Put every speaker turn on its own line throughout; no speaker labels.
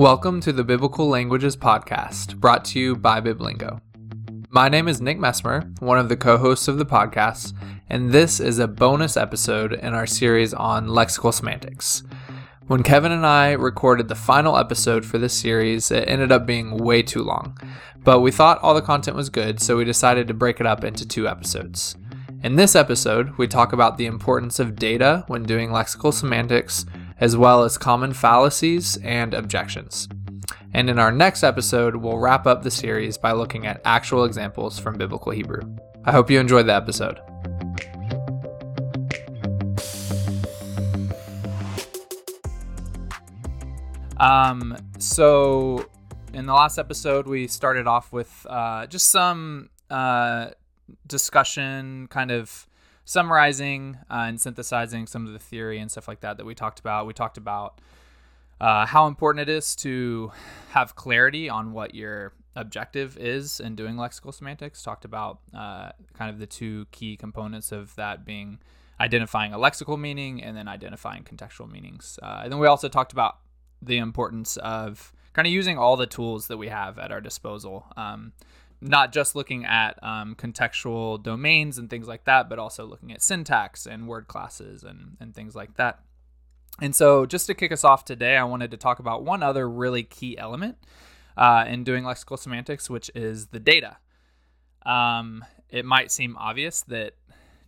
Welcome to the Biblical Languages Podcast, brought to you by Biblingo. My name is Nick Messmer, one of the co hosts of the podcast, and this is a bonus episode in our series on lexical semantics. When Kevin and I recorded the final episode for this series, it ended up being way too long, but we thought all the content was good, so we decided to break it up into two episodes. In this episode, we talk about the importance of data when doing lexical semantics as well as common fallacies and objections. And in our next episode, we'll wrap up the series by looking at actual examples from Biblical Hebrew. I hope you enjoyed the episode. Um, so in the last episode, we started off with uh, just some uh, discussion, kind of summarizing uh, and synthesizing some of the theory and stuff like that that we talked about. We talked about uh, how important it is to have clarity on what your objective is in doing lexical semantics. Talked about uh, kind of the two key components of that being identifying a lexical meaning and then identifying contextual meanings. Uh, and then we also talked about the importance of kind of using all the tools that we have at our disposal. Um, not just looking at um, contextual domains and things like that, but also looking at syntax and word classes and, and things like that. And so, just to kick us off today, I wanted to talk about one other really key element uh, in doing lexical semantics, which is the data. Um, it might seem obvious that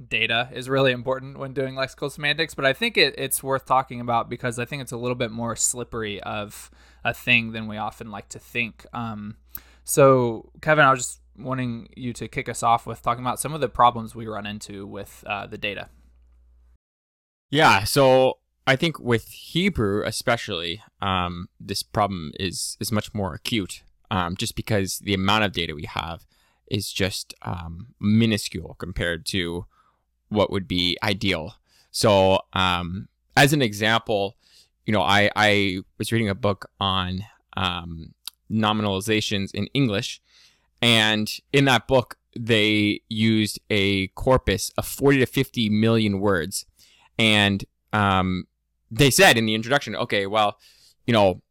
data is really important when doing lexical semantics, but I think it, it's worth talking about because I think it's a little bit more slippery of a thing than we often like to think. Um, so, Kevin, I was just wanting you to kick us off with talking about some of the problems we run into with uh, the data.
Yeah, so I think with Hebrew, especially, um, this problem is is much more acute, um, just because the amount of data we have is just um, minuscule compared to what would be ideal. So, um, as an example, you know, I I was reading a book on um, nominalizations in English. And in that book, they used a corpus of 40 to 50 million words. And um, they said in the introduction, okay, well, you know,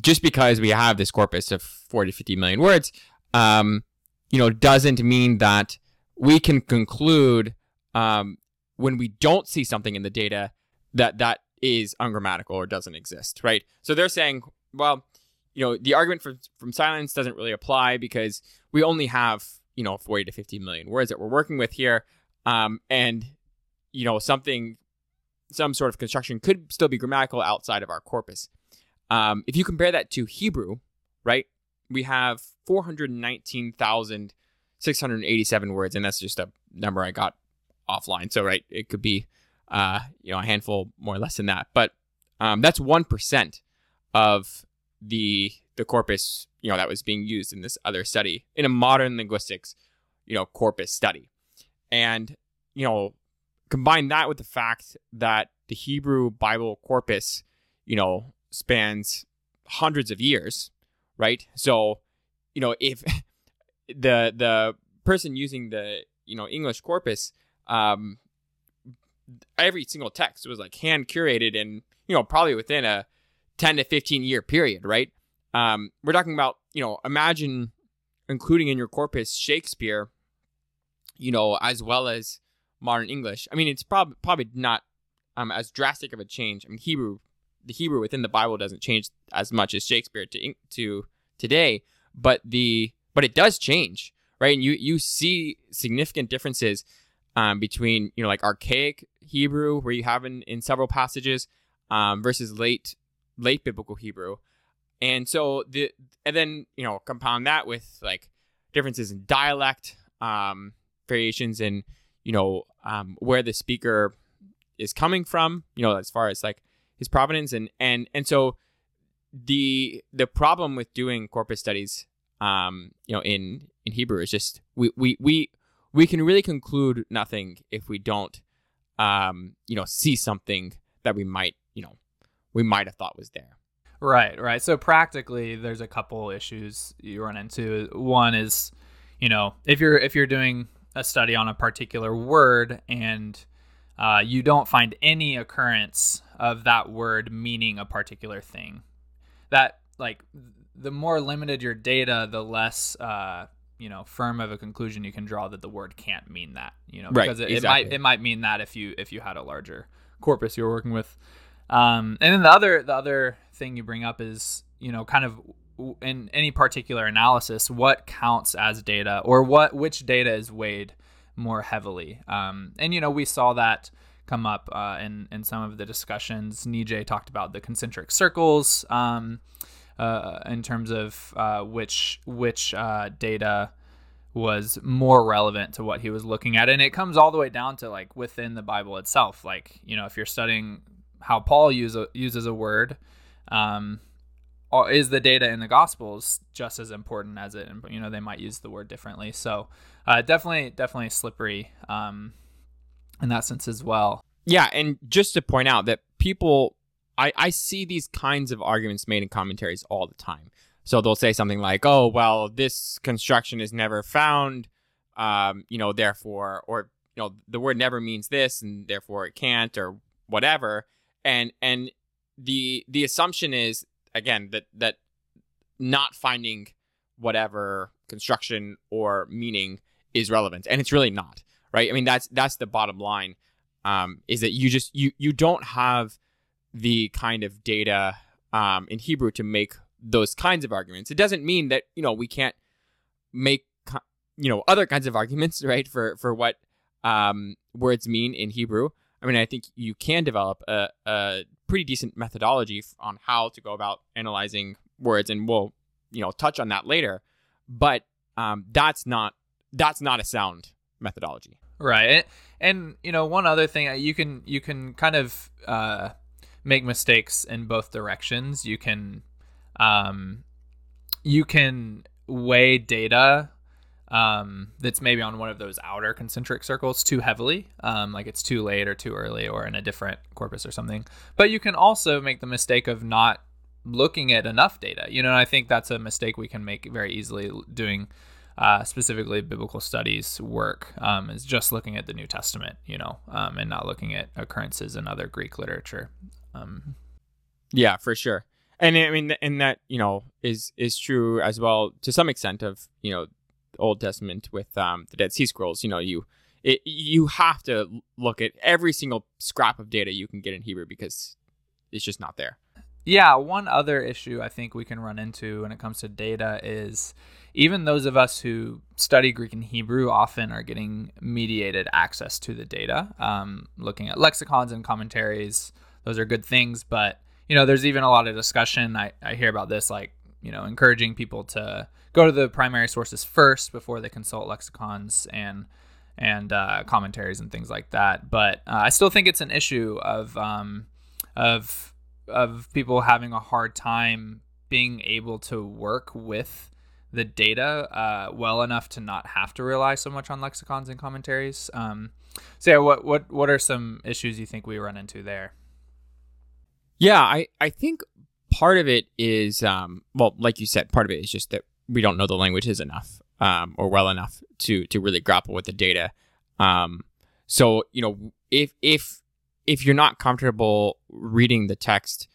just because we have this corpus of 40 to 50 million words, um, you know, doesn't mean that we can conclude um, when we don't see something in the data that that is ungrammatical or doesn't exist, right? So they're saying, well, you know, the argument for, from silence doesn't really apply because we only have, you know, 40 to 50 million words that we're working with here. Um, and, you know, something, some sort of construction could still be grammatical outside of our corpus. Um, if you compare that to Hebrew, right, we have 419,687 words, and that's just a number I got offline. So, right, it could be, uh, you know, a handful more or less than that. But um, that's 1% of the the corpus you know that was being used in this other study in a modern linguistics you know corpus study. And you know combine that with the fact that the hebrew bible corpus you know spans hundreds of years right? So you know if the the person using the you know english corpus um every single text was like hand curated and you know probably within a 10 to 15 year period, right? Um, we're talking about, you know, imagine including in your corpus Shakespeare, you know, as well as modern English. I mean, it's probably probably not um, as drastic of a change. I mean, Hebrew, the Hebrew within the Bible doesn't change as much as Shakespeare to to today, but the but it does change, right? And you you see significant differences um, between you know like archaic Hebrew, where you have in in several passages, um, versus late late biblical Hebrew. And so the and then, you know, compound that with like differences in dialect, um, variations in, you know, um, where the speaker is coming from, you know, as far as like his provenance and and and so the the problem with doing corpus studies um, you know, in in Hebrew is just we we we we can really conclude nothing if we don't um, you know, see something that we might, you know, we might have thought was there.
Right, right. So practically, there's a couple issues you run into. One is, you know, if you're if you're doing a study on a particular word and uh, you don't find any occurrence of that word meaning a particular thing, that like the more limited your data, the less uh, you know firm of a conclusion you can draw that the word can't mean that. You know,
Right,
because it,
exactly.
it might it might mean that if you if you had a larger corpus you're working with. Um, and then the other the other thing you bring up is you know kind of in any particular analysis what counts as data or what which data is weighed more heavily. Um, and you know we saw that come up uh, in in some of the discussions. Nijay talked about the concentric circles um, uh, in terms of uh, which which uh, data was more relevant to what he was looking at and it comes all the way down to like within the bible itself like you know if you're studying how paul use a, uses a word um, is the data in the gospels just as important as it you know they might use the word differently so uh, definitely definitely slippery um, in that sense as well
Yeah, and just to point out that people, I, I see these kinds of arguments made in commentaries all the time. So they'll say something like, "Oh, well, this construction is never found, um, you know, therefore, or you know, the word never means this, and therefore it can't, or whatever." And and the the assumption is again that that not finding whatever construction or meaning is relevant, and it's really not, right? I mean, that's that's the bottom line um, is that you just you you don't have the kind of data um, in Hebrew to make those kinds of arguments. It doesn't mean that you know we can't make you know other kinds of arguments, right? For for what um, words mean in Hebrew. I mean, I think you can develop a, a pretty decent methodology on how to go about analyzing words, and we'll you know touch on that later. But um, that's not that's not a sound methodology.
right and, you know one other thing uh, you can you can kind of uh, make mistakes in both directions you can um, you can weigh data um, that's maybe on one of those outer concentric circles too heavily um, like it's too late or too early or in a different corpus or something but you can also make the mistake of not looking at enough data you know i think that's a mistake we can make very easily doing uh, specifically biblical studies work um, is just looking at the New Testament, you know, um, and not looking at occurrences in other Greek literature. Um,
Yeah, for sure. And I mean, and that you know is is true as well to some extent of you know Old Testament with um, the Dead Sea Scrolls. You know, you it, you have to look at every single scrap of data you can get in Hebrew because it's just not there.
yeah, one other issue I think we can run into when it comes to data is even those of us who study Greek and Hebrew often are getting mediated access to the data, um, looking at lexicons and commentaries. Those are good things, but you know, there's even a lot of discussion. I, I hear about this, like you know, encouraging people to go to the primary sources first before they consult lexicons and and uh, commentaries and things like that. But uh, I still think it's an issue of um, of of people having a hard time being able to work with the data uh, well enough to not have to rely so much on lexicons and commentaries. Um, so yeah, what what what are some issues you think we run into there?
Yeah, I I think part of it is um, well, like you said, part of it is just that we don't know the languages enough um, or well enough to to really grapple with the data. Um, so you know, if if if you're not comfortable reading the text,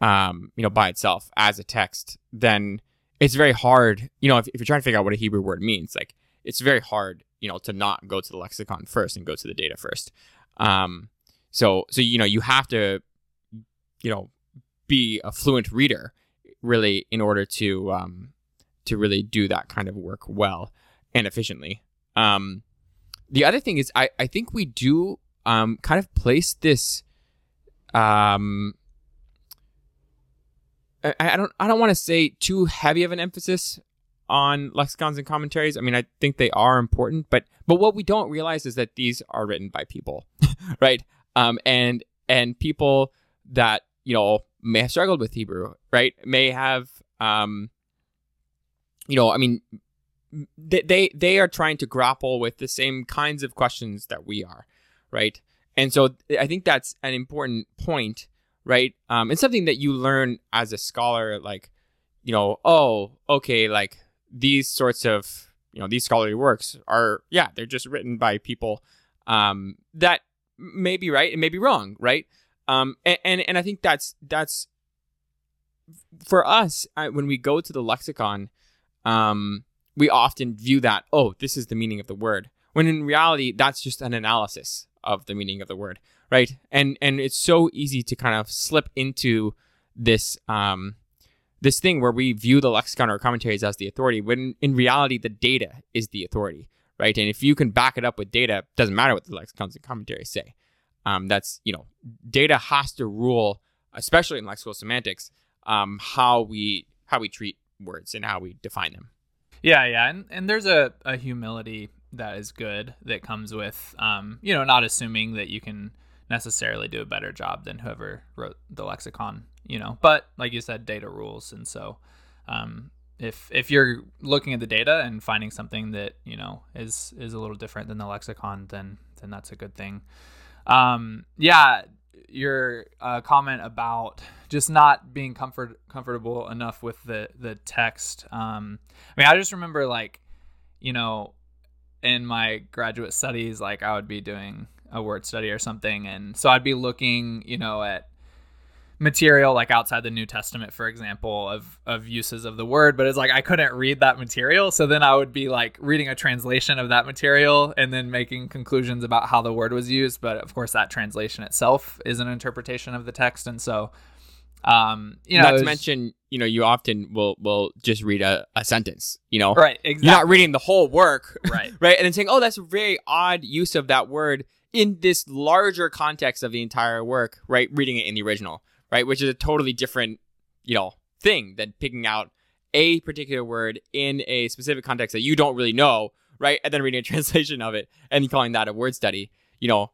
um, you know, by itself as a text, then it's very hard. You know, if, if you're trying to figure out what a Hebrew word means, like it's very hard, you know, to not go to the lexicon first and go to the data first. Um, so so you know, you have to, you know, be a fluent reader really in order to um, to really do that kind of work well and efficiently. Um, the other thing is, I, I think we do um, kind of place this. Um, I, I don't I don't want to say too heavy of an emphasis on lexicons and commentaries. I mean, I think they are important, but but what we don't realize is that these are written by people, right? Um, and and people that you know may have struggled with Hebrew, right? May have um, you know, I mean, they, they they are trying to grapple with the same kinds of questions that we are, right? And so I think that's an important point, right? Um, it's something that you learn as a scholar, like, you know, oh, okay, like these sorts of, you know, these scholarly works are, yeah, they're just written by people um, that may be right and may be wrong, right? Um, and, and and I think that's that's for us, I, when we go to the lexicon, um, we often view that, oh, this is the meaning of the word. When in reality, that's just an analysis of the meaning of the word, right? And and it's so easy to kind of slip into this um, this thing where we view the lexicon or commentaries as the authority, when in reality, the data is the authority, right? And if you can back it up with data, doesn't matter what the lexicons and commentaries say. Um, that's you know, data has to rule, especially in lexical semantics, um, how we how we treat words and how we define them.
Yeah, yeah, and and there's a, a humility that is good that comes with um, you know not assuming that you can necessarily do a better job than whoever wrote the lexicon you know but like you said data rules and so um, if if you're looking at the data and finding something that you know is is a little different than the lexicon then then that's a good thing um, yeah your uh, comment about just not being comfort comfortable enough with the the text. Um, i mean i just remember like you know in my graduate studies, like I would be doing a word study or something, and so I'd be looking, you know, at material like outside the New Testament, for example, of of uses of the word, but it's like I couldn't read that material, so then I would be like reading a translation of that material and then making conclusions about how the word was used, but of course that translation itself is an interpretation of the text, and so um, you know,
not to mention, you know, you often will will just read a, a sentence, you know,
right? Exactly.
You're not reading the whole work,
right?
right, and then saying, "Oh, that's a very odd use of that word in this larger context of the entire work." Right, reading it in the original, right, which is a totally different, you know, thing than picking out a particular word in a specific context that you don't really know, right, and then reading a translation of it and calling that a word study. You know,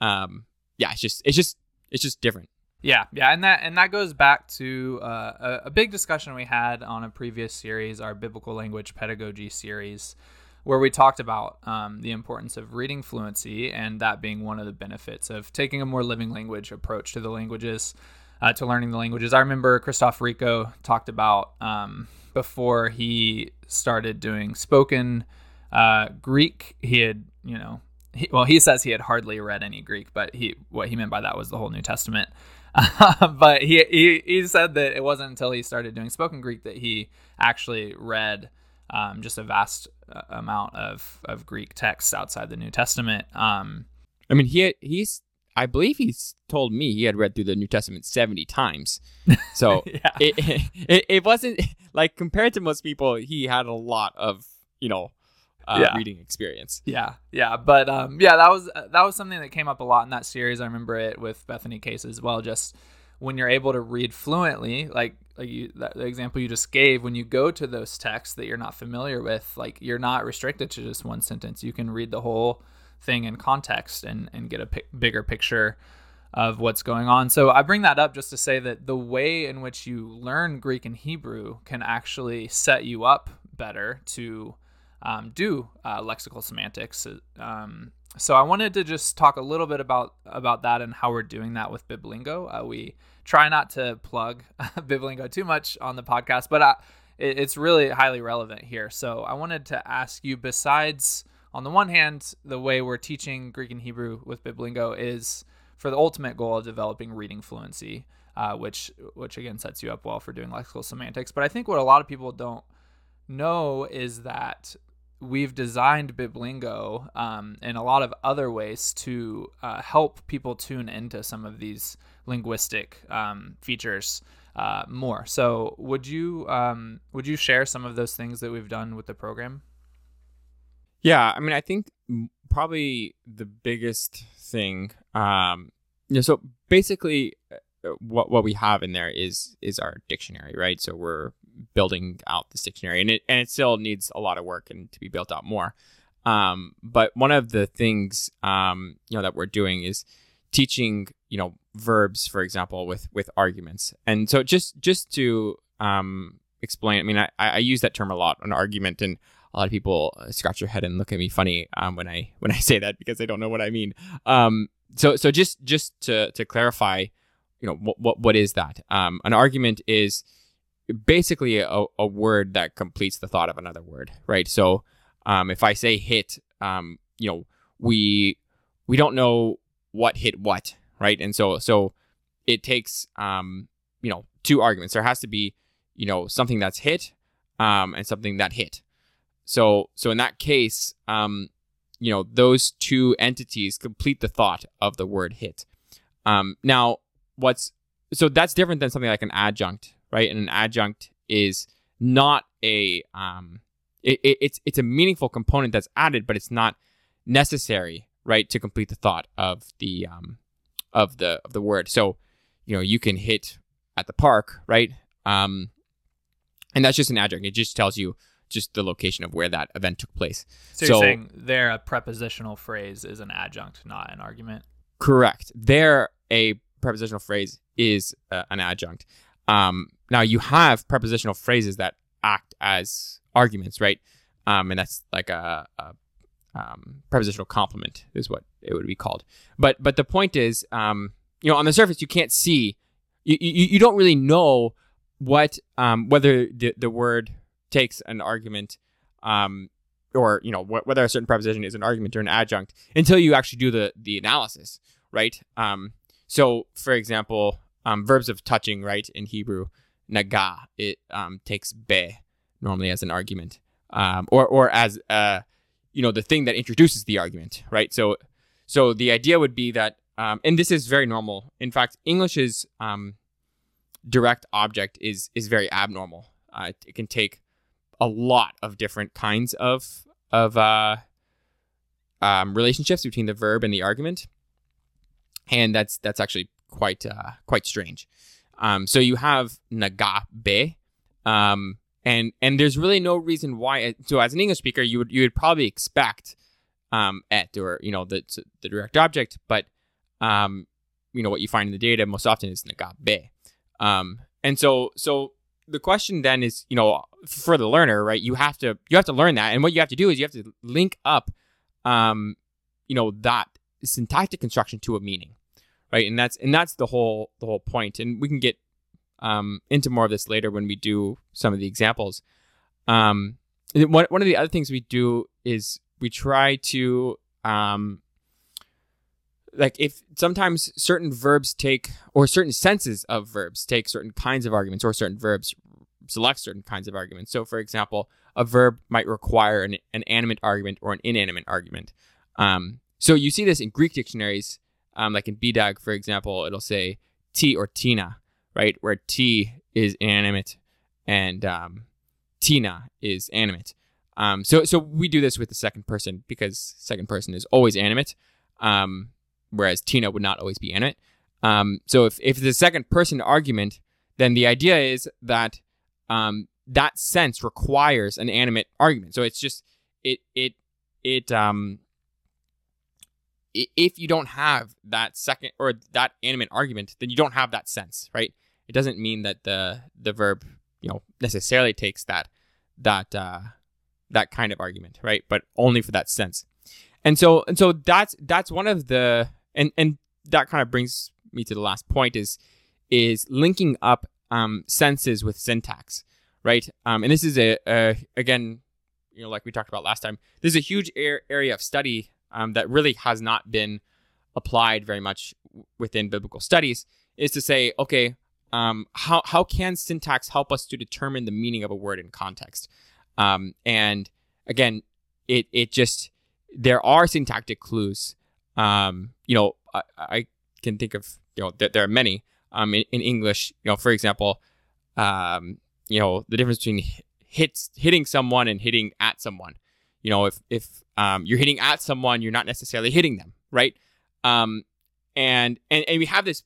um, yeah, it's just it's just it's just different.
Yeah, yeah, and that and that goes back to uh, a, a, big discussion we had on a previous series, our biblical language pedagogy series, where we talked about um, the importance of reading fluency and that being one of the benefits of taking a more living language approach to the languages, uh, to learning the languages. I remember Christophe Rico talked about um, before he started doing spoken uh, Greek, he had you know. He, well, he says he had hardly read any Greek, but he what he meant by that was the whole New Testament. but he, he he said that it wasn't until he started doing spoken Greek that he actually read um, just a vast uh, amount of, of Greek texts outside the New Testament. Um,
I mean, he he's I believe he's told me he had read through the New Testament seventy times. So yeah. it, it it wasn't like compared to most people, he had a lot of you know uh, yeah. reading experience.
Yeah, yeah, but um, yeah, that was that was something that came up a lot in that series. I remember it with Bethany Case as well. Just when you're able to read fluently, like like you, that, the example you just gave, when you go to those texts that you're not familiar with, like you're not restricted to just one sentence. You can read the whole thing in context and and get a p- bigger picture of what's going on. So I bring that up just to say that the way in which you learn Greek and Hebrew can actually set you up better to um, do uh, lexical semantics. Um, so I wanted to just talk a little bit about about that and how we're doing that with Biblingo. Uh, we try not to plug Biblingo too much on the podcast, but uh, it, it's really highly relevant here. So I wanted to ask you, besides on the one hand, the way we're teaching Greek and Hebrew with Biblingo is for the ultimate goal of developing reading fluency, uh, which which again sets you up well for doing lexical semantics. But I think what a lot of people don't know is that we've designed Biblingo um, in a lot of other ways to uh, help people tune into some of these linguistic um, features uh, more. So, would you um, would you share some of those things that we've done with the program?
Yeah, I mean, I think probably the biggest thing. Um, you know, so basically, uh, what what we have in there is is our dictionary, right? So we're building out this dictionary, and it and it still needs a lot of work and to be built out more. Um, but one of the things um, you know that we're doing is teaching you know verbs, for example, with with arguments. And so just just to um, explain, I mean, I, I use that term a lot, an argument, and a lot of people scratch their head and look at me funny um, when I when I say that because they don't know what I mean. Um, so so just just to to clarify, you know, what what, what is that? Um, an argument is basically a, a word that completes the thought of another word, right? So um, if I say hit, um, you know, we we don't know what hit what, right? And so so it takes um, you know two arguments. There has to be, you know, something that's hit um, and something that hit. So so in that case, um, you know, those two entities complete the thought of the word hit. Um, now, what's so that's different than something like an adjunct, right? And an adjunct is not a um, it, it, it's it's a meaningful component that's added, but it's not necessary, right, to complete the thought of the um, of the of the word. So, you know, you can hit at the park, right? Um, and that's just an adjunct. It just tells you just the location of where that event took place.
So, you're saying there a prepositional phrase is an adjunct, not an argument.
Correct. There a prepositional phrase is uh, an adjunct. Um, now you have prepositional phrases that act as arguments, right? Um, and that's like a, a um, prepositional complement is what it would be called. But but the point is, um, you know, on the surface you can't see, you you, you don't really know what um, whether the the word takes an argument, um, or you know wh- whether a certain preposition is an argument or an adjunct until you actually do the the analysis, right? Um, so for example, um, verbs of touching, right, in Hebrew, naga, it um, takes be normally as an argument, um, or or as uh, you know the thing that introduces the argument, right? So so the idea would be that, um, and this is very normal. In fact, English's um, direct object is is very abnormal. Uh, it, it, can take a lot of different kinds of of uh, um, relationships between the verb and the argument, and that's that's actually quite uh, quite strange. Um, so you have nagabe, um, and and there's really no reason why. So as an English speaker, you would you would probably expect um, et or you know the the direct object, but um, you know what you find in the data most often is nagabe. Um, and so so the question then is you know for the learner right you have to you have to learn that and what you have to do is you have to link up um, you know that syntactic construction to a meaning right? And that's and that's the whole the whole point. And we can get um, into more of this later when we do some of the examples. Um, one one of the other things we do is we try to um, like if sometimes certain verbs take or certain senses of verbs take certain kinds of arguments or certain verbs select certain kinds of arguments. So, for example, a verb might require an, an animate argument or an inanimate argument. Um, so you see this in Greek dictionaries um, like in BDAG, for example, it'll say T or Tina, right? Where T is inanimate and um, Tina is animate. Um, so, so we do this with the second person because second person is always animate, um, whereas Tina would not always be animate. Um, so if, if it's a second person argument, then the idea is that um, that sense requires an animate argument. So it's just it it it um if you don't have that second or that animate argument, then you don't have that sense, right? It doesn't mean that the the verb, you know, necessarily takes that that uh, that kind of argument, right? But only for that sense. And so and so that's that's one of the and and that kind of brings me to the last point is is linking up um, senses with syntax, right? Um, and this is a, a again, you know, like we talked about last time. This is a huge area of study um, that really has not been applied very much within biblical studies is to say, okay, um, how, how can syntax help us to determine the meaning of a word in context? Um, and again, it, it just, there are syntactic clues. Um, you know, I, I, can think of, you know, there, are many um, in, in, English, you know, for example, um, you know, the difference between hits, hitting someone and hitting at someone you know, if if um, you're hitting at someone, you're not necessarily hitting them, right? Um, and and and we have this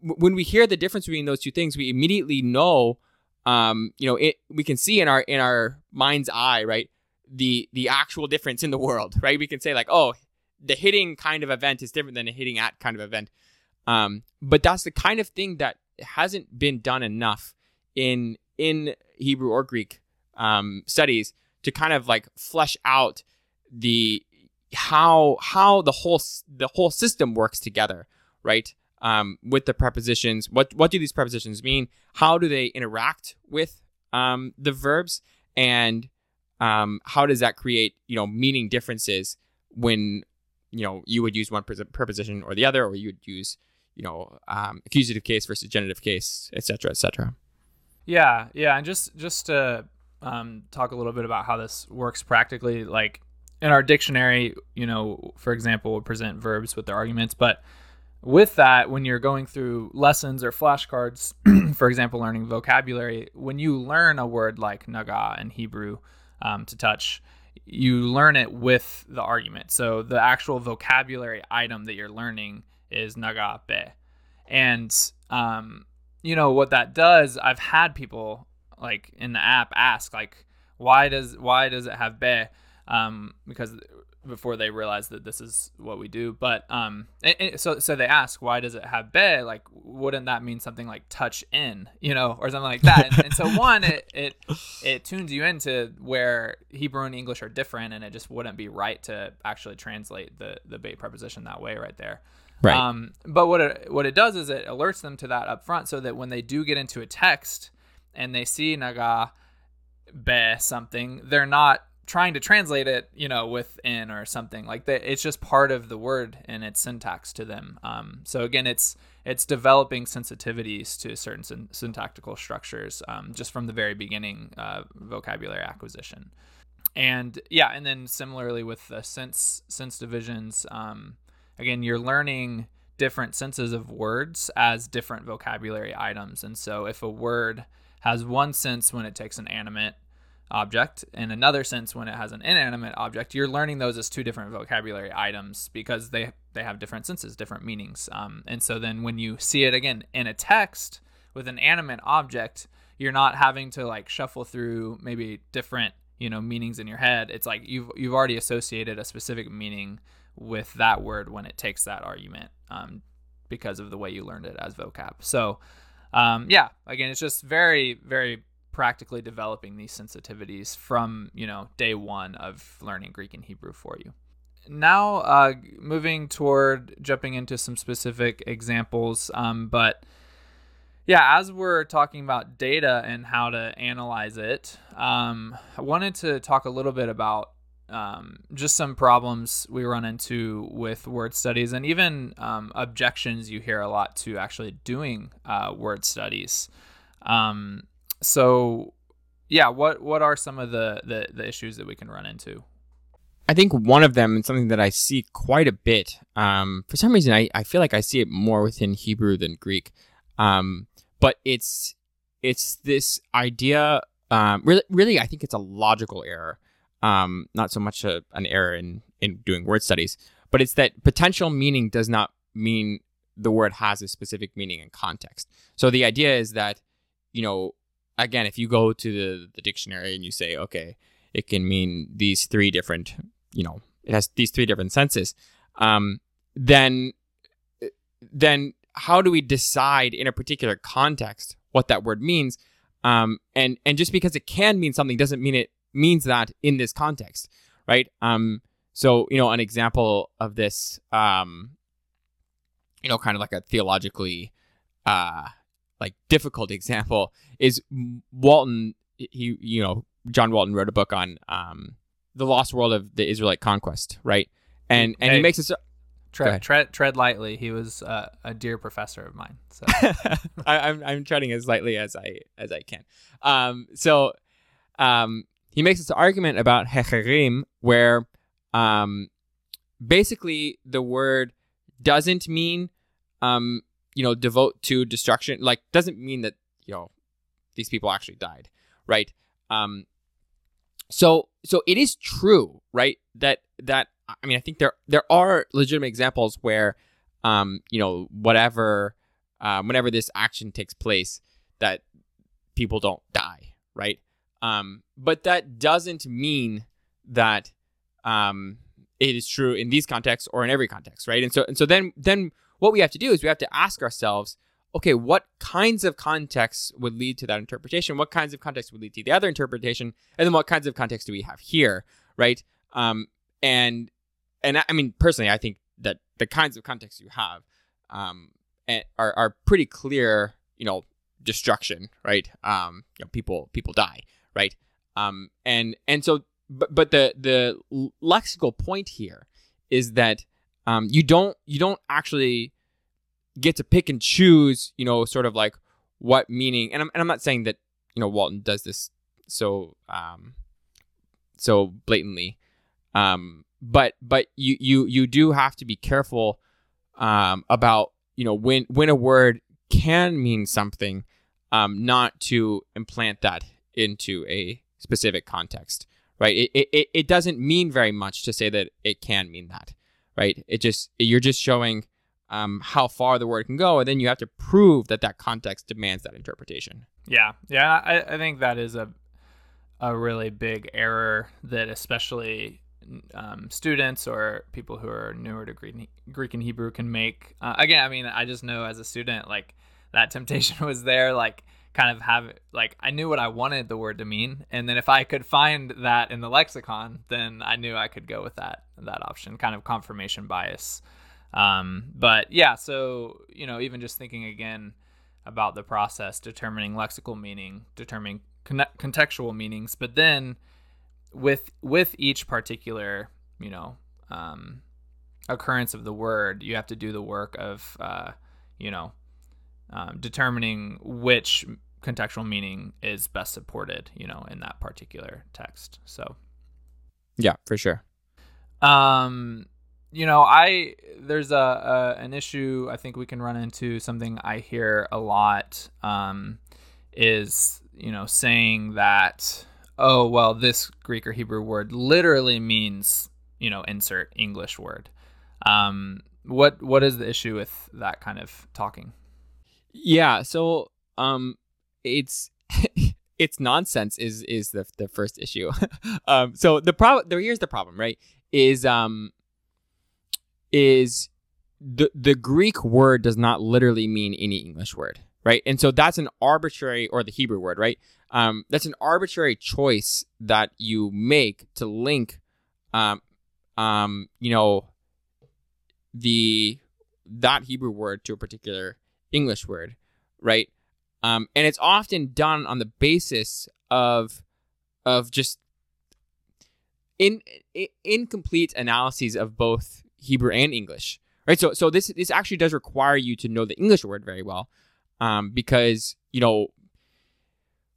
when we hear the difference between those two things, we immediately know, um, you know, it we can see in our in our mind's eye, right, the the actual difference in the world, right? We can say like, oh, the hitting kind of event is different than a hitting at kind of event, um, but that's the kind of thing that hasn't been done enough in in Hebrew or Greek um, studies to kind of like flesh out the how how the whole the whole system works together, right? Um, with the prepositions, what what do these prepositions mean? How do they interact with um, the verbs, and um, how does that create you know meaning differences when you know you would use one preposition or the other, or you would use you know, um, accusative case versus genitive case, et cetera, et cetera.
Yeah, yeah, and just just to um, talk a little bit about how this works practically, like in our dictionary, you know, for example, we'll present verbs with their arguments, but with that, when you're going through lessons or flashcards, for example, learning vocabulary, when you learn a word like naga in Hebrew um, to touch, you learn it with the argument. So the actual vocabulary item that you're learning is nagabe. And, um, you know, what that does, I've had people like in the app ask, like, why does why does it have be? Um, because before they realize that this is what we do. But um, so so they ask, why does it have be? Like, wouldn't that mean something like touch in, you know, or something like that? and, and, so one, it it it tunes you into where Hebrew and English are different, and it just wouldn't be right to actually translate the the be preposition that way right there.
Right.
Um, but what it what it does is it alerts them to that up front, so that when they do get into a text and they see naga be something, they're not trying to translate it, you know, with in or something like that. It's just part of the word and its syntax to them. Um, so again, it's it's developing sensitivities to certain syn- syntactical structures um, just from the very beginning uh, vocabulary acquisition. And yeah, and then similarly with the sense sense divisions, um, again, you're learning different senses of words as different vocabulary items. And so if a word has one sense when it takes an animate object. In another sense when it has an inanimate object you're learning those as two different vocabulary items because they they have different senses different meanings. Um, and so then when you see it again in a text with an animate object you're not having to like shuffle through maybe different you know meanings in your head. It's like you've you've already associated a specific meaning with that word when it takes that argument um, because of the way you learned it as vocab. So um, yeah again it's just very very practically developing these sensitivities from you know day one of learning Greek and Hebrew for you. Now, uh, moving toward jumping into some specific examples, um, but yeah, as we're talking about data and how to analyze it, um, I wanted to talk a little bit about um, just some problems we run into with word studies and even um, objections you hear a lot to actually doing uh, word studies. Um, so yeah, what what are some of the, the the issues that we can run into?
I think one of them, and something that I see quite a bit, um, for some reason, I, I feel like I see it more within Hebrew than Greek. Um, but it's it's this idea. Um, really, really, I think it's a logical error, um, not so much a, an error in in doing word studies. But it's that potential meaning does not mean the word has a specific meaning in context. So the idea is that you know again, if you go to the, the dictionary and you say, okay, it can mean these three different, you know, it has these three different senses, um, then then how do we decide in a particular context what that word means? Um, and and just because it can mean something doesn't mean it means that in this context, right? Um, so you know, an example of this, um, you know, kind of like a theologically uh, like difficult example is Walton. He, you know, John Walton wrote a book on um, the lost world of the Israelite conquest, right? And and hey, he makes it.
tread, tread, tread lightly. He was uh, a dear professor of mine. So
I, am I'm, I'm treading as lightly as I as I can. Um, so um, he makes this argument about hecherim, where um, basically the word doesn't mean um, you know, devote to destruction, like doesn't mean that, you know, these people actually died, right? Um so so it is true, right? That that I mean, I think there there are legitimate examples where um, you know, whatever um, whenever this action takes place that people don't die, right? Um, but that doesn't mean that um, it is true in these contexts or in every context, right? And so and so then then what we have to do is we have to ask ourselves, okay, what kinds of contexts would lead to that interpretation? What kinds of contexts would lead to the other interpretation? And then what kinds of context do we have here, right? Um, and and I mean personally, I think that the kinds of contexts you have um, are are pretty clear. You know, destruction, right? Um, you know, people people die, right? Um, and and so, but but the the lexical point here is that um, you don't you don't actually get to pick and choose, you know, sort of like what meaning. And I'm and I'm not saying that you know Walton does this so um so blatantly, um, but but you you you do have to be careful um about you know when when a word can mean something, um, not to implant that into a specific context, right? It, it, it doesn't mean very much to say that it can mean that, right? It just, you're just showing um, how far the word can go, and then you have to prove that that context demands that interpretation.
Yeah, yeah, I, I think that is a a really big error that especially um, students or people who are newer to Greek, and Hebrew can make. Uh, again, I mean, I just know as a student, like that temptation was there, like kind of have like I knew what I wanted the word to mean, and then if I could find that in the lexicon, then I knew I could go with that that option, kind of confirmation bias. Um, but yeah, so you know, even just thinking again about the process, determining lexical meaning, determining con- contextual meanings, but then with with each particular you know um, occurrence of the word, you have to do the work of uh, you know um, determining which contextual meaning is best supported, you know, in that particular text. So,
yeah, for sure.
Um, you know, I there's a, a an issue I think we can run into something I hear a lot um, is you know saying that oh well this Greek or Hebrew word literally means you know insert English word. Um, what what is the issue with that kind of talking?
Yeah, so um, it's it's nonsense is is the the first issue. um, so the problem here's the problem, right? Is um is the the Greek word does not literally mean any English word, right? And so that's an arbitrary or the Hebrew word, right? Um, that's an arbitrary choice that you make to link, um, um, you know, the that Hebrew word to a particular English word, right? Um, and it's often done on the basis of of just in, in incomplete analyses of both Hebrew and English, right? So so this this actually does require you to know the English word very well, um, because you know,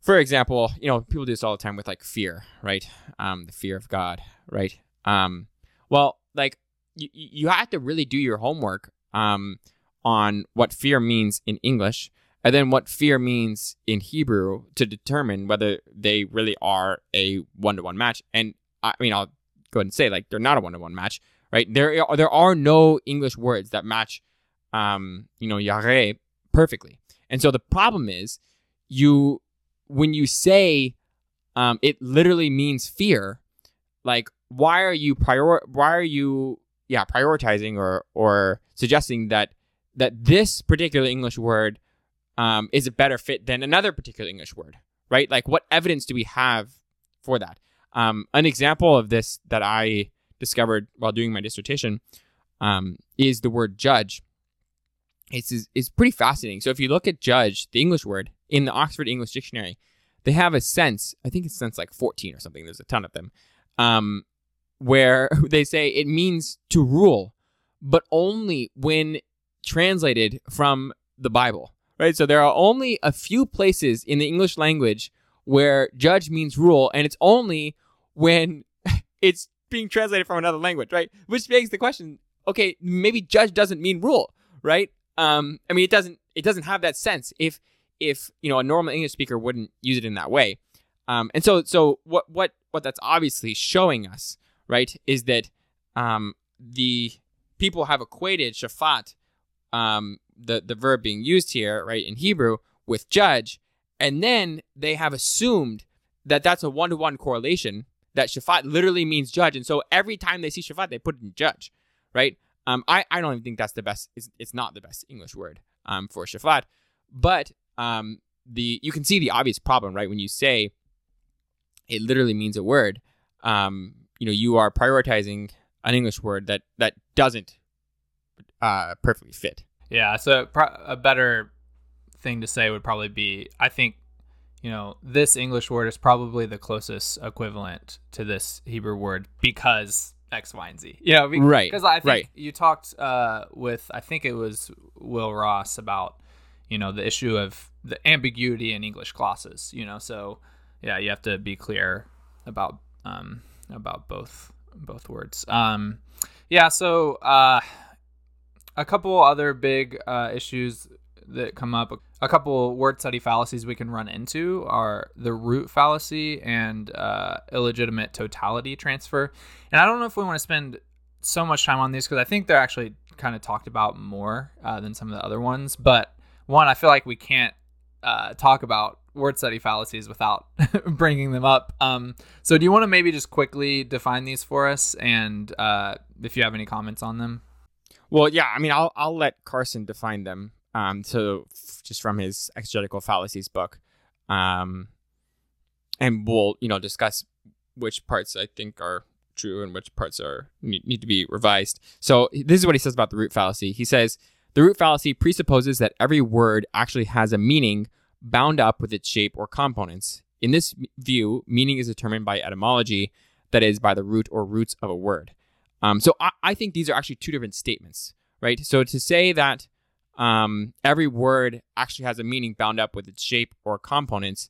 for example, you know people do this all the time with like fear, right? Um, the fear of God, right? Um, well, like you you have to really do your homework um on what fear means in English and then what fear means in Hebrew to determine whether they really are a one to one match. And I mean, I'll go ahead and say like they're not a one to one match, right? There are, there are no English words that match, um, you know, yare perfectly. And so the problem is, you when you say um, it literally means fear, like why are you prior why are you yeah prioritizing or or suggesting that that this particular English word um, is a better fit than another particular English word, right? Like, what evidence do we have for that? Um, an example of this that I discovered while doing my dissertation um, is the word judge. It's is pretty fascinating. So if you look at judge, the English word in the Oxford English Dictionary, they have a sense. I think it's sense like fourteen or something. There's a ton of them, um, where they say it means to rule, but only when translated from the Bible right? So there are only a few places in the English language where judge means rule, and it's only when it's being translated from another language, right? Which begs the question: Okay, maybe judge doesn't mean rule, right? Um, I mean, it doesn't. It doesn't have that sense if if you know a normal English speaker wouldn't use it in that way. Um, and so so what what what that's obviously showing us, right, is that um, the people have equated shafat um, the the verb being used here, right, in Hebrew with judge, and then they have assumed that that's a one to one correlation. That shafat literally means judge, and so every time they see shafat, they put it in judge, right? Um, I I don't even think that's the best. It's, it's not the best English word um for shafat, but um the you can see the obvious problem, right? When you say it literally means a word, um, you know, you are prioritizing an English word that that doesn't uh, perfectly fit.
Yeah, so a better thing to say would probably be I think you know this English word is probably the closest equivalent to this Hebrew word because X, Y, and Z. You know, be-
Right,
Because I think
right.
you talked uh, with I think it was Will Ross about you know the issue of the ambiguity in English glosses. You know, so yeah, you have to be clear about um, about both both words. Um, yeah, so uh, a couple other big uh, issues that come up. A couple word study fallacies we can run into are the root fallacy and uh, illegitimate totality transfer. And I don't know if we want to spend so much time on these because I think they're actually kind of talked about more uh, than some of the other ones. But one, I feel like we can't uh, talk about word study fallacies without bringing them up. Um, so, do you want to maybe just quickly define these for us, and uh, if you have any comments on them?
Well, yeah, I mean, I'll I'll let Carson define them. Um, so just from his exegetical fallacies book, um, and we'll you know discuss which parts I think are true and which parts are need to be revised. So this is what he says about the root fallacy. He says the root fallacy presupposes that every word actually has a meaning bound up with its shape or components. In this view, meaning is determined by etymology, that is, by the root or roots of a word. Um, so I, I think these are actually two different statements, right? So to say that um, every word actually has a meaning bound up with its shape or components,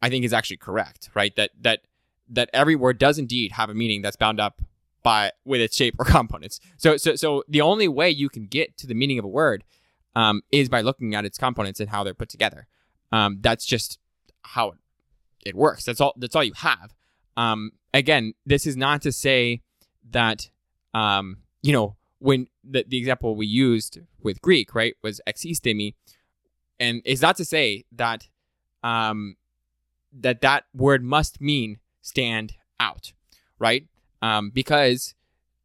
I think is actually correct, right? That that that every word does indeed have a meaning that's bound up by with its shape or components. So so so the only way you can get to the meaning of a word um, is by looking at its components and how they're put together. Um, that's just how it, works. That's all. That's all you have. Um, again, this is not to say that um, you know when the, the example we used with Greek, right, was existemi, and is not to say that um, that that word must mean stand out, right? Um, because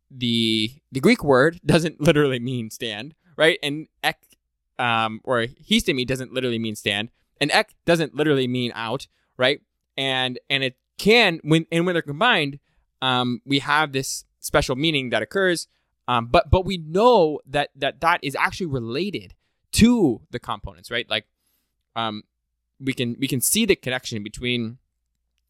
the the Greek word doesn't literally mean stand, right? And ek um, or histemi doesn't literally mean stand, and ek doesn't literally mean out, right? And and it can when and when they're combined, um, we have this special meaning that occurs. Um, but but we know that that that is actually related to the components, right? Like, um, we can we can see the connection between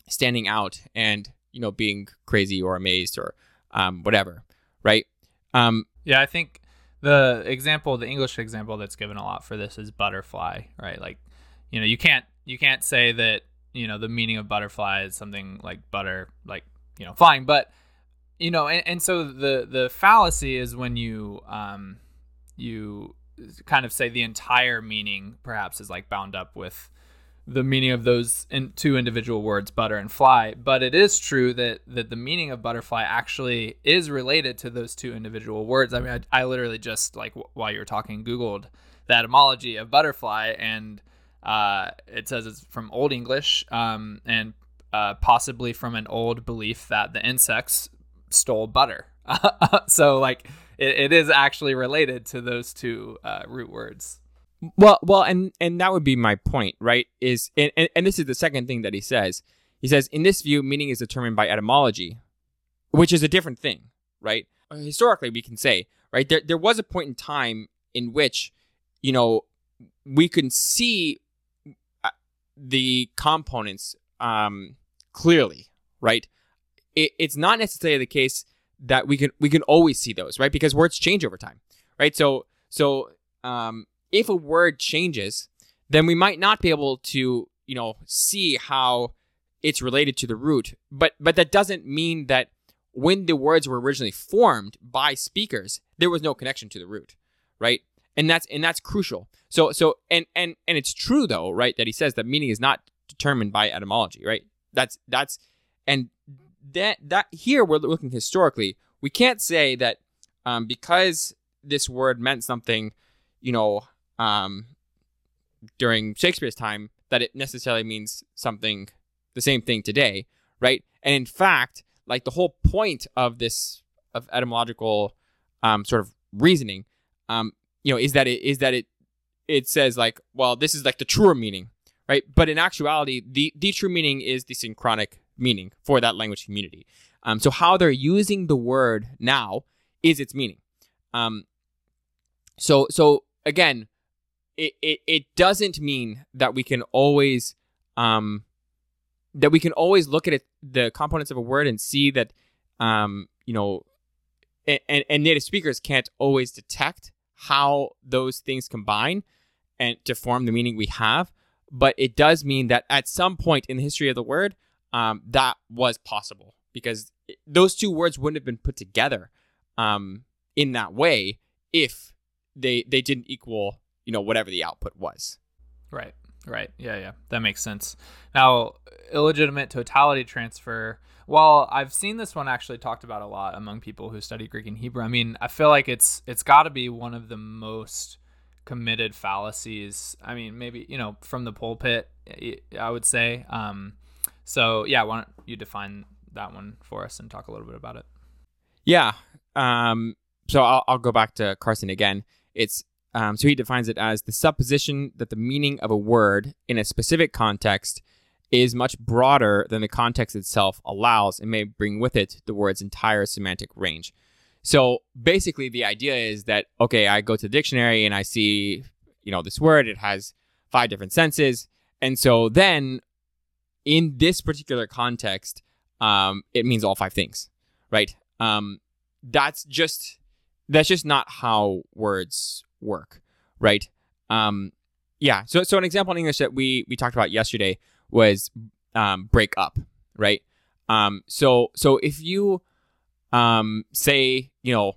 standing out and you know being crazy or amazed or um, whatever, right? Um,
Yeah, I think the example, the English example that's given a lot for this is butterfly, right? Like, you know, you can't you can't say that you know the meaning of butterfly is something like butter, like you know, flying, but you know, and, and so the the fallacy is when you um you kind of say the entire meaning perhaps is like bound up with the meaning of those in two individual words butter and fly. But it is true that that the meaning of butterfly actually is related to those two individual words. I mean i, I literally just like w- while you were talking googled the etymology of butterfly and uh, it says it's from old english um, and uh, possibly from an old belief that the insects stole butter so like it, it is actually related to those two uh, root words
Well, well, and and that would be my point, right? Is and, and, and this is the second thing that he says. He says, in this view, meaning is determined by etymology, which is a different thing, right? Historically, we can say, right, there there was a point in time in which, you know, we can see uh, the components um, clearly, right? It, it's not necessarily the case that we can we can always see those, right? Because words change over time, right? So so um, if a word changes, then we might not be able to, you know, see how it's related to the root. But but that doesn't mean that when the words were originally formed by speakers, there was no connection to the root, right? And that's and that's crucial. So so and and and it's true though, right, that he says that meaning is not determined by etymology, right? That's that's and that that here we're looking historically. We can't say that um, because this word meant something, you know, um, during Shakespeare's time, that it necessarily means something the same thing today, right? And in fact, like the whole point of this of etymological um, sort of reasoning, um, you know, is that it is that it it says like, well, this is like the truer meaning, right? But in actuality, the the true meaning is the synchronic meaning for that language community. Um, so how they're using the word now is its meaning. Um, so so again, it, it it doesn't mean that we can always um that we can always look at it, the components of a word and see that um you know, and, and native speakers can't always detect how those things combine and to form the meaning we have. But it does mean that at some point in the history of the word, um, that was possible because those two words wouldn't have been put together um, in that way if they they didn't equal you know whatever the output was.
Right. Right. Yeah. Yeah. That makes sense. Now, illegitimate totality transfer. Well, I've seen this one actually talked about a lot among people who study Greek and Hebrew. I mean, I feel like it's it's got to be one of the most committed fallacies. I mean, maybe you know from the pulpit, I would say. Um, so yeah, why don't you define that one for us and talk a little bit about it?
Yeah. Um, so I'll, I'll go back to Carson again. It's um, so he defines it as the supposition that the meaning of a word in a specific context is much broader than the context itself allows and may bring with it the word's entire semantic range. So basically, the idea is that, okay, I go to the dictionary and I see, you know, this word, it has five different senses. And so then in this particular context, um, it means all five things, right? Um, that's just that's just not how words work, right? Um, yeah. So so an example in English that we we talked about yesterday was um, break up, right? Um, so so if you um, say you know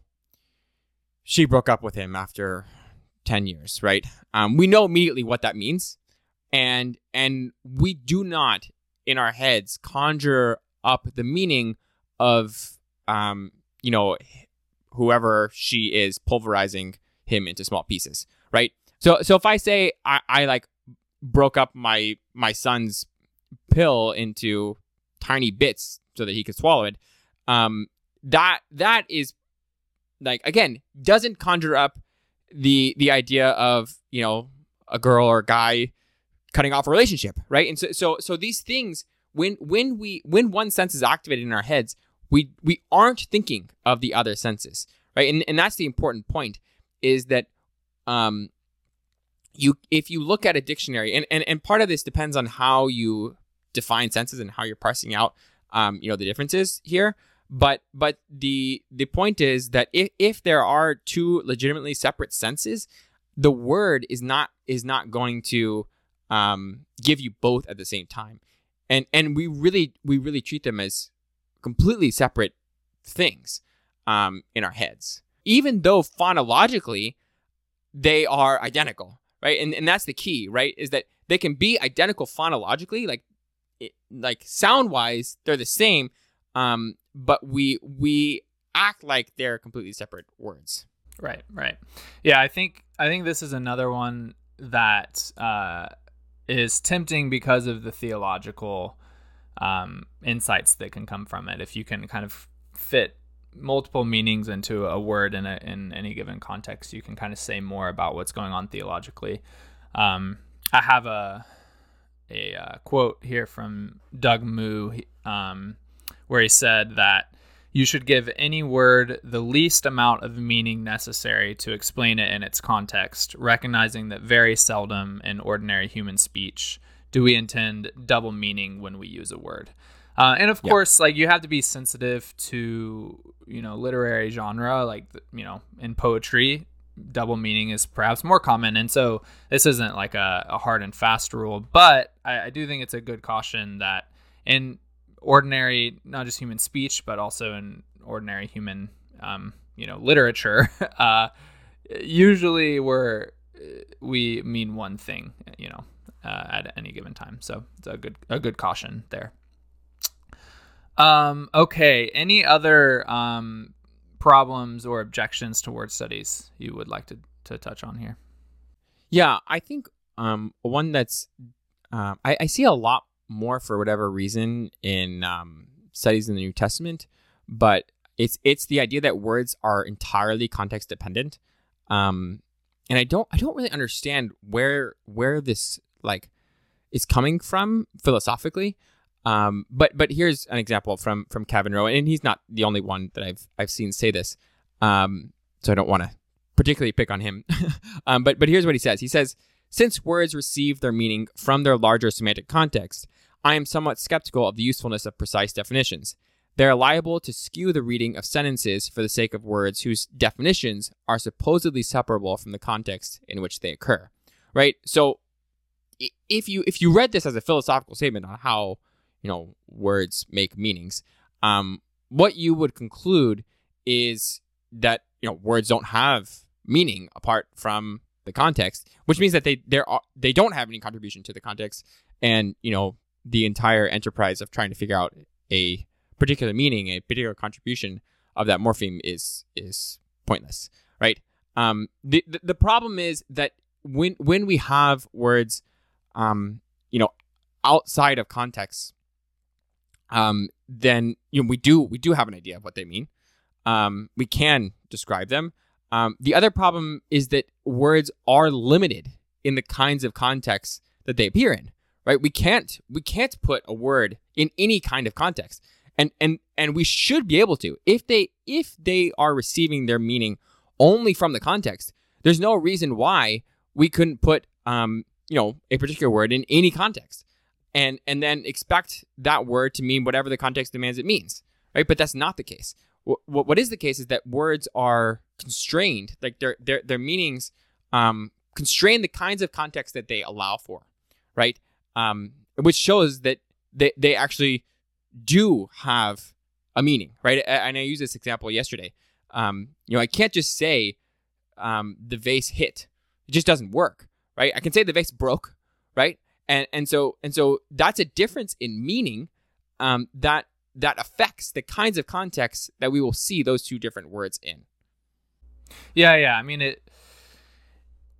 she broke up with him after 10 years right um, we know immediately what that means and and we do not in our heads conjure up the meaning of um, you know whoever she is pulverizing him into small pieces right? So so if i say i, I like broke up my my son's pill into tiny bits so that he could swallow it um that that is like again doesn't conjure up the the idea of you know a girl or a guy cutting off a relationship right? And so so so these things when when we when one sense is activated in our heads we we aren't thinking of the other senses right? And, and that's the important point is that um you if you look at a dictionary and, and and part of this depends on how you define senses and how you're parsing out um you know the differences here. But but the the point is that if, if there are two legitimately separate senses the word is not is not going to um, give you both at the same time and and we really we really treat them as completely separate things um, in our heads even though phonologically they are identical right and, and that's the key right is that they can be identical phonologically like it, like sound wise they're the same um, but we we act like they're completely separate words.
Right, right. Yeah, I think I think this is another one that uh, is tempting because of the theological um, insights that can come from it. If you can kind of fit multiple meanings into a word in a, in any given context, you can kind of say more about what's going on theologically. Um, I have a a uh, quote here from Doug Moo. Um, where he said that you should give any word the least amount of meaning necessary to explain it in its context, recognizing that very seldom in ordinary human speech do we intend double meaning when we use a word. Uh, and of yeah. course, like you have to be sensitive to you know literary genre, like you know in poetry, double meaning is perhaps more common, and so this isn't like a, a hard and fast rule. But I, I do think it's a good caution that in ordinary, not just human speech, but also in ordinary human, um, you know, literature, uh, usually we're we mean one thing, you know, uh, at any given time. So it's a good a good caution there. Um, okay. Any other um, problems or objections towards studies you would like to, to touch on here?
Yeah, I think um, one that's uh, I, I see a lot more for whatever reason in um, studies in the New Testament, but it's it's the idea that words are entirely context dependent, um, and I don't I don't really understand where where this like is coming from philosophically. Um, but but here's an example from from Kavin Rowe, and he's not the only one that I've I've seen say this. Um, so I don't want to particularly pick on him. um, but but here's what he says. He says since words receive their meaning from their larger semantic context, I am somewhat skeptical of the usefulness of precise definitions. they are liable to skew the reading of sentences for the sake of words whose definitions are supposedly separable from the context in which they occur. Right? So if you if you read this as a philosophical statement on how, you know, words make meanings, um, what you would conclude is that, you know, words don't have meaning apart from the context, which means that they they they don't have any contribution to the context and, you know, the entire enterprise of trying to figure out a particular meaning, a particular contribution of that morpheme is is pointless, right? Um, the, the the problem is that when when we have words, um, you know, outside of context, um, then you know we do we do have an idea of what they mean. Um, we can describe them. Um, the other problem is that words are limited in the kinds of contexts that they appear in. Right? We can't we can't put a word in any kind of context and and and we should be able to if they if they are receiving their meaning only from the context there's no reason why we couldn't put um you know a particular word in any context and and then expect that word to mean whatever the context demands it means right but that's not the case what, what is the case is that words are constrained like their their their meanings um constrain the kinds of context that they allow for right um which shows that they, they actually do have a meaning, right? And I used this example yesterday. Um, you know, I can't just say um, the vase hit; it just doesn't work, right? I can say the vase broke, right? And and so and so that's a difference in meaning um, that that affects the kinds of contexts that we will see those two different words in.
Yeah, yeah. I mean it.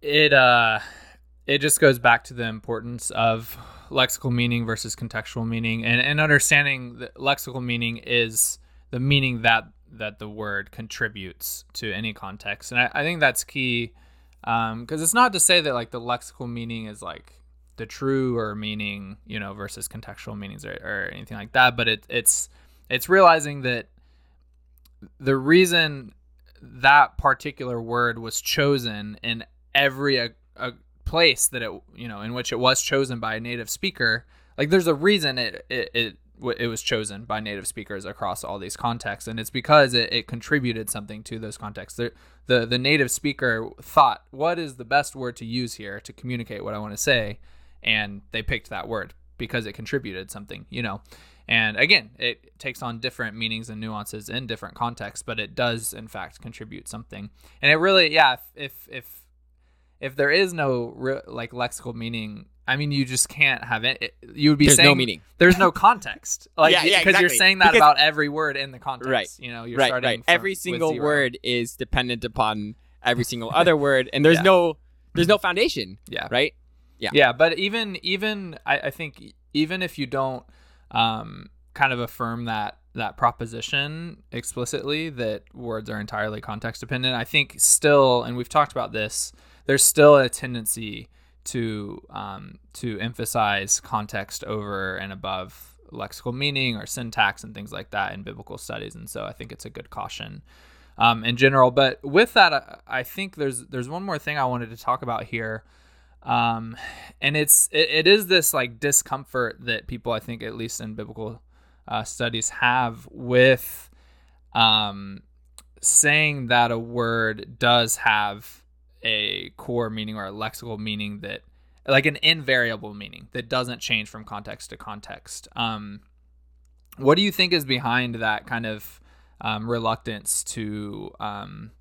It uh, it just goes back to the importance of lexical meaning versus contextual meaning, and, and understanding that lexical meaning is the meaning that that the word contributes to any context, and I, I think that's key because um, it's not to say that like the lexical meaning is like the true or meaning, you know, versus contextual meanings or, or anything like that, but it, it's it's realizing that the reason that particular word was chosen in every a, a, place that it you know in which it was chosen by a native speaker like there's a reason it it, it it was chosen by native speakers across all these contexts and it's because it, it contributed something to those contexts. The, the the native speaker thought what is the best word to use here to communicate what i want to say and they picked that word because it contributed something you know and again it takes on different meanings and nuances in different contexts but it does in fact contribute something and it really yeah if if, if if there is no re- like lexical meaning, I mean, you just can't have it. it you would be
there's
saying
no meaning.
There's no context. Like,
yeah, yeah,
because
exactly.
you're saying that
because,
about every word in the context.
Right.
You know, you're
right,
starting
right.
From,
every single word is dependent upon every single other word, and there's
Yeah.
no there's no foundation.
Yeah.
Right. Yeah.
Yeah, but even even I, I think even if you don't um, kind of affirm that that proposition explicitly that words are entirely context dependent, I think still, and we've talked about this, there's still a tendency to um, to emphasize context over and above lexical meaning or syntax and things like that in biblical studies, and so I think it's a good caution. Um, in general, but with that, I, I think there's there's one more thing I wanted to talk about here, um, and it's it, it is this like discomfort that people I think at least in biblical uh, studies have with um, saying that a word does have a core meaning or a lexical meaning that like an invariable meaning that doesn't change from context to context. Um, what do you think is behind that kind of um, reluctance to um,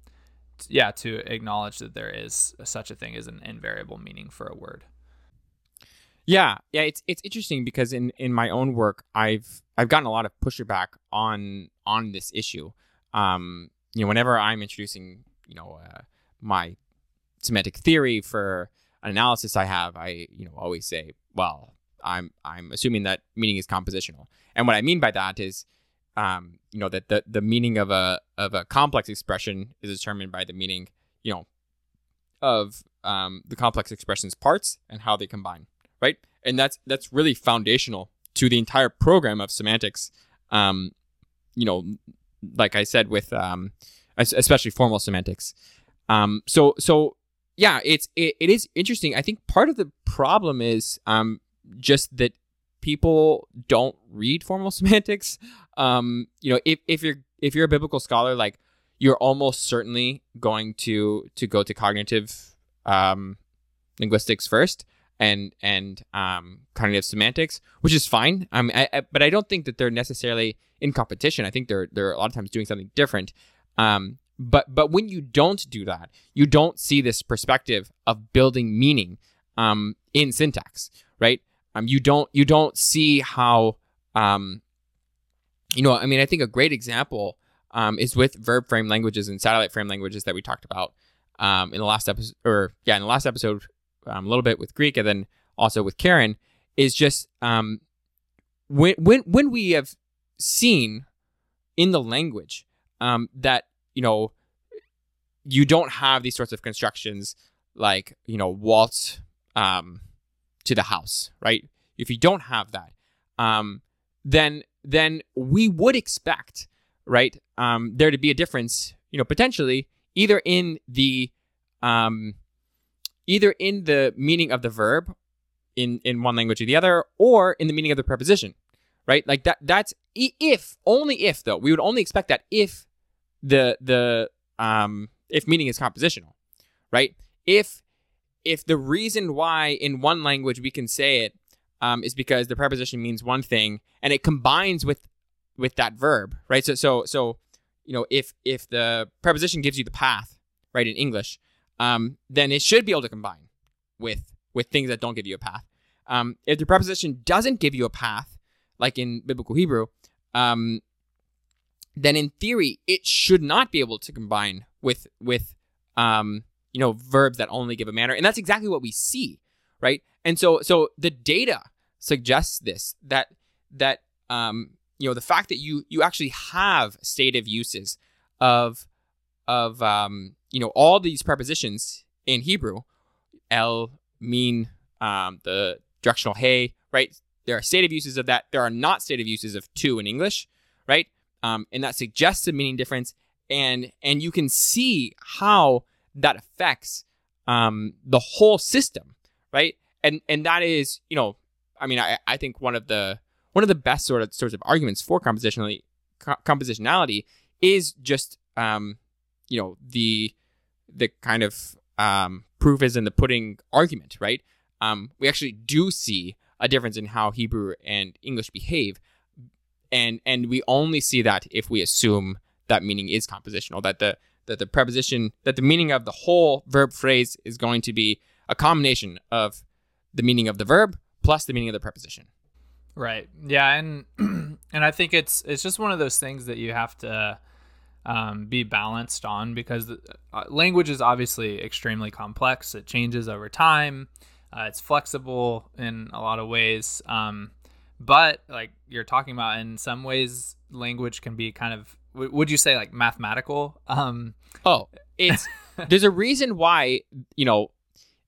yeah to acknowledge that there is such a thing as an invariable meaning for a word
Yeah, yeah, it's it's interesting because in in my own work, I've I've gotten a lot of pushback on on this issue. Um, you know, whenever I'm introducing, you know, uh, my semantic theory for an analysis I have, I you know always say, well, I'm I'm assuming that meaning is compositional, and what I mean by that is, um, you know, that the the meaning of a of a complex expression is determined by the meaning, you know, of um, the complex expression's parts and how they combine right? And that's that's really foundational to the entire program of semantics. Um, you know, like I said, with um, especially formal semantics. Um, so so yeah, it's it, it is interesting. I think part of the problem is um, just that people don't read formal semantics. Um, you know, if, if you're if you're a biblical scholar, like you're almost certainly going to to go to cognitive um, linguistics first and and um, cognitive semantics, which is fine. Mean, I, I, but I don't think that they're necessarily in competition. I think they're they're a lot of times doing something different. Um, but but when you don't do that, you don't see this perspective of building meaning um, in syntax, right? Um, you don't you don't see how um, you know. I mean, I think a great example um, is with verb frame languages and satellite frame languages that we talked about um, in the last episode, or yeah, in the last episode, um, a little bit with Greek, and then also with Karen, is just um, when when when we have seen in the language um, that you know you don't have these sorts of constructions like you know waltz um, to the house, right? If you don't have that, then then we would expect, right, um, there to be a difference, you know, potentially either in the um, either in the meaning of the verb in in one language or the other, or in the meaning of the preposition, right? Like that. That's if only if though we would only expect that if the the um if meaning is compositional, right? If if the reason why in one language we can say it um, is because the preposition means one thing and it combines with with that verb, right? So so so you know if if the preposition gives you the path, right, in English, um, then it should be able to combine with with things that don't give you a path. Um, if the preposition doesn't give you a path, like in biblical Hebrew, um, then in theory it should not be able to combine with with um, you know verbs that only give a manner, and that's exactly what we see, right? And so so the data suggests this that that um, you know the fact that you you actually have stative uses of of um, you know all these prepositions in Hebrew, el, min, um, the directional hey, right? There are stative uses of that. There are not stative uses of to in English, right? Um, and that suggests a meaning difference, and and you can see how that affects um, the whole system, right? And and that is, you know, I mean, I, I think one of the one of the best sort of sorts of arguments for compositionality co- compositionality is just um, you know the the kind of um, proof is in the pudding argument, right? Um, we actually do see a difference in how Hebrew and English behave, and and we only see that if we assume that meaning is compositional, that the that the preposition, that the meaning of the whole verb phrase is going to be a combination of the meaning of the verb plus the meaning of the preposition.
Right. Yeah, and and I think it's it's just one of those things that you have to um, be balanced on because the, uh, language is obviously extremely complex. It changes over time. Uh, it's flexible in a lot of ways. Um, but like you're talking about, in some ways, language can be kind of would you say like mathematical? Um,
oh, it's there's a reason why you know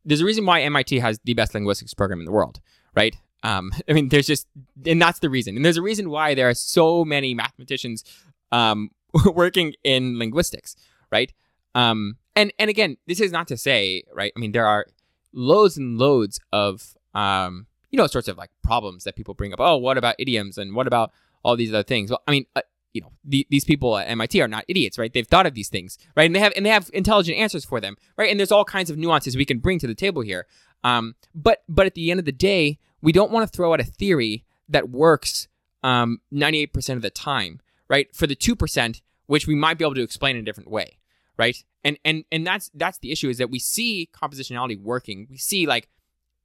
there's a reason why MIT has the best linguistics program in the world, right? Um, I mean, there's just and that's the reason, and there's a reason why there are so many mathematicians um, working in linguistics, right? Um, and and again, this is not to say, right? I mean, there are loads and loads of um, you know, sorts of like problems that people bring up. Oh, what about idioms and what about all these other things? Well, I mean, uh, you know, the, these people at MIT are not idiots, right? They've thought of these things, right? And they have and they have intelligent answers for them, right? And there's all kinds of nuances we can bring to the table here. Um, but but at the end of the day, we don't want to throw out a theory that works um, 98% of the time, right? For the 2%, which we might be able to explain in a different way, right? And and and that's that's the issue is that we see compositionality working. We see like,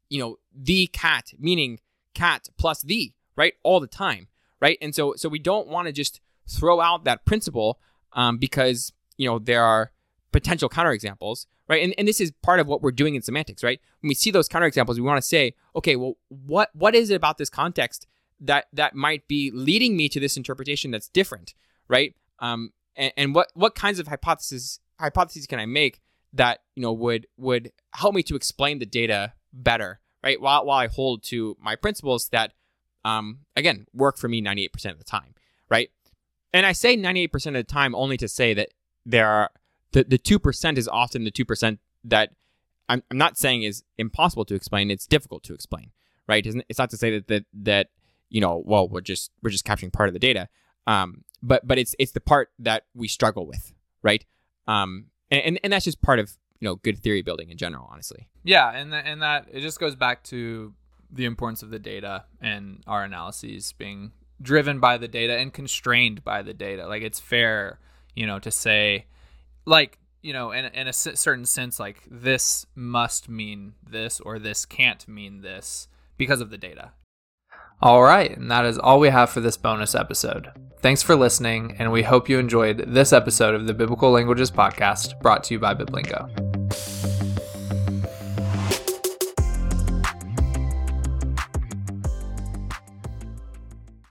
you know, the cat meaning cat plus the, right? All the time, right? And so so we don't want to just throw out that principle um, because you know there are potential counterexamples, right? And, and this is part of what we're doing in semantics, right? When we see those counterexamples, we want to say, okay, well, what what is it about this context that that might be leading me to this interpretation that's different, right? Um, and, and what what kinds of hypotheses hypotheses can I make that you know would would help me to explain the data better, right? While while I hold to my principles that, um, again, work for me ninety eight percent of the time, right? And I say 98% of the time only to say that there are the, the 2% is often the 2% that I'm, I'm not saying is impossible to explain. It's difficult to explain, right? It's not to say that, that, that, you know, well, we're just, we're just capturing part of the data. Um, but but it's it's the part that we struggle with, right? Um, and and, and that's just part of you know good theory building in general, honestly.
Yeah, and th- and that it just goes back to the importance of the data and our analyses being driven by the data and constrained by the data. Like it's fair, you know, to say, like you know, in in a certain sense, like this must mean this or this can't mean this because of the data. All right, and that is all we have for this bonus episode. Thanks for listening, and we hope you enjoyed this episode of the Biblical Languages Podcast brought to you by Biblingo.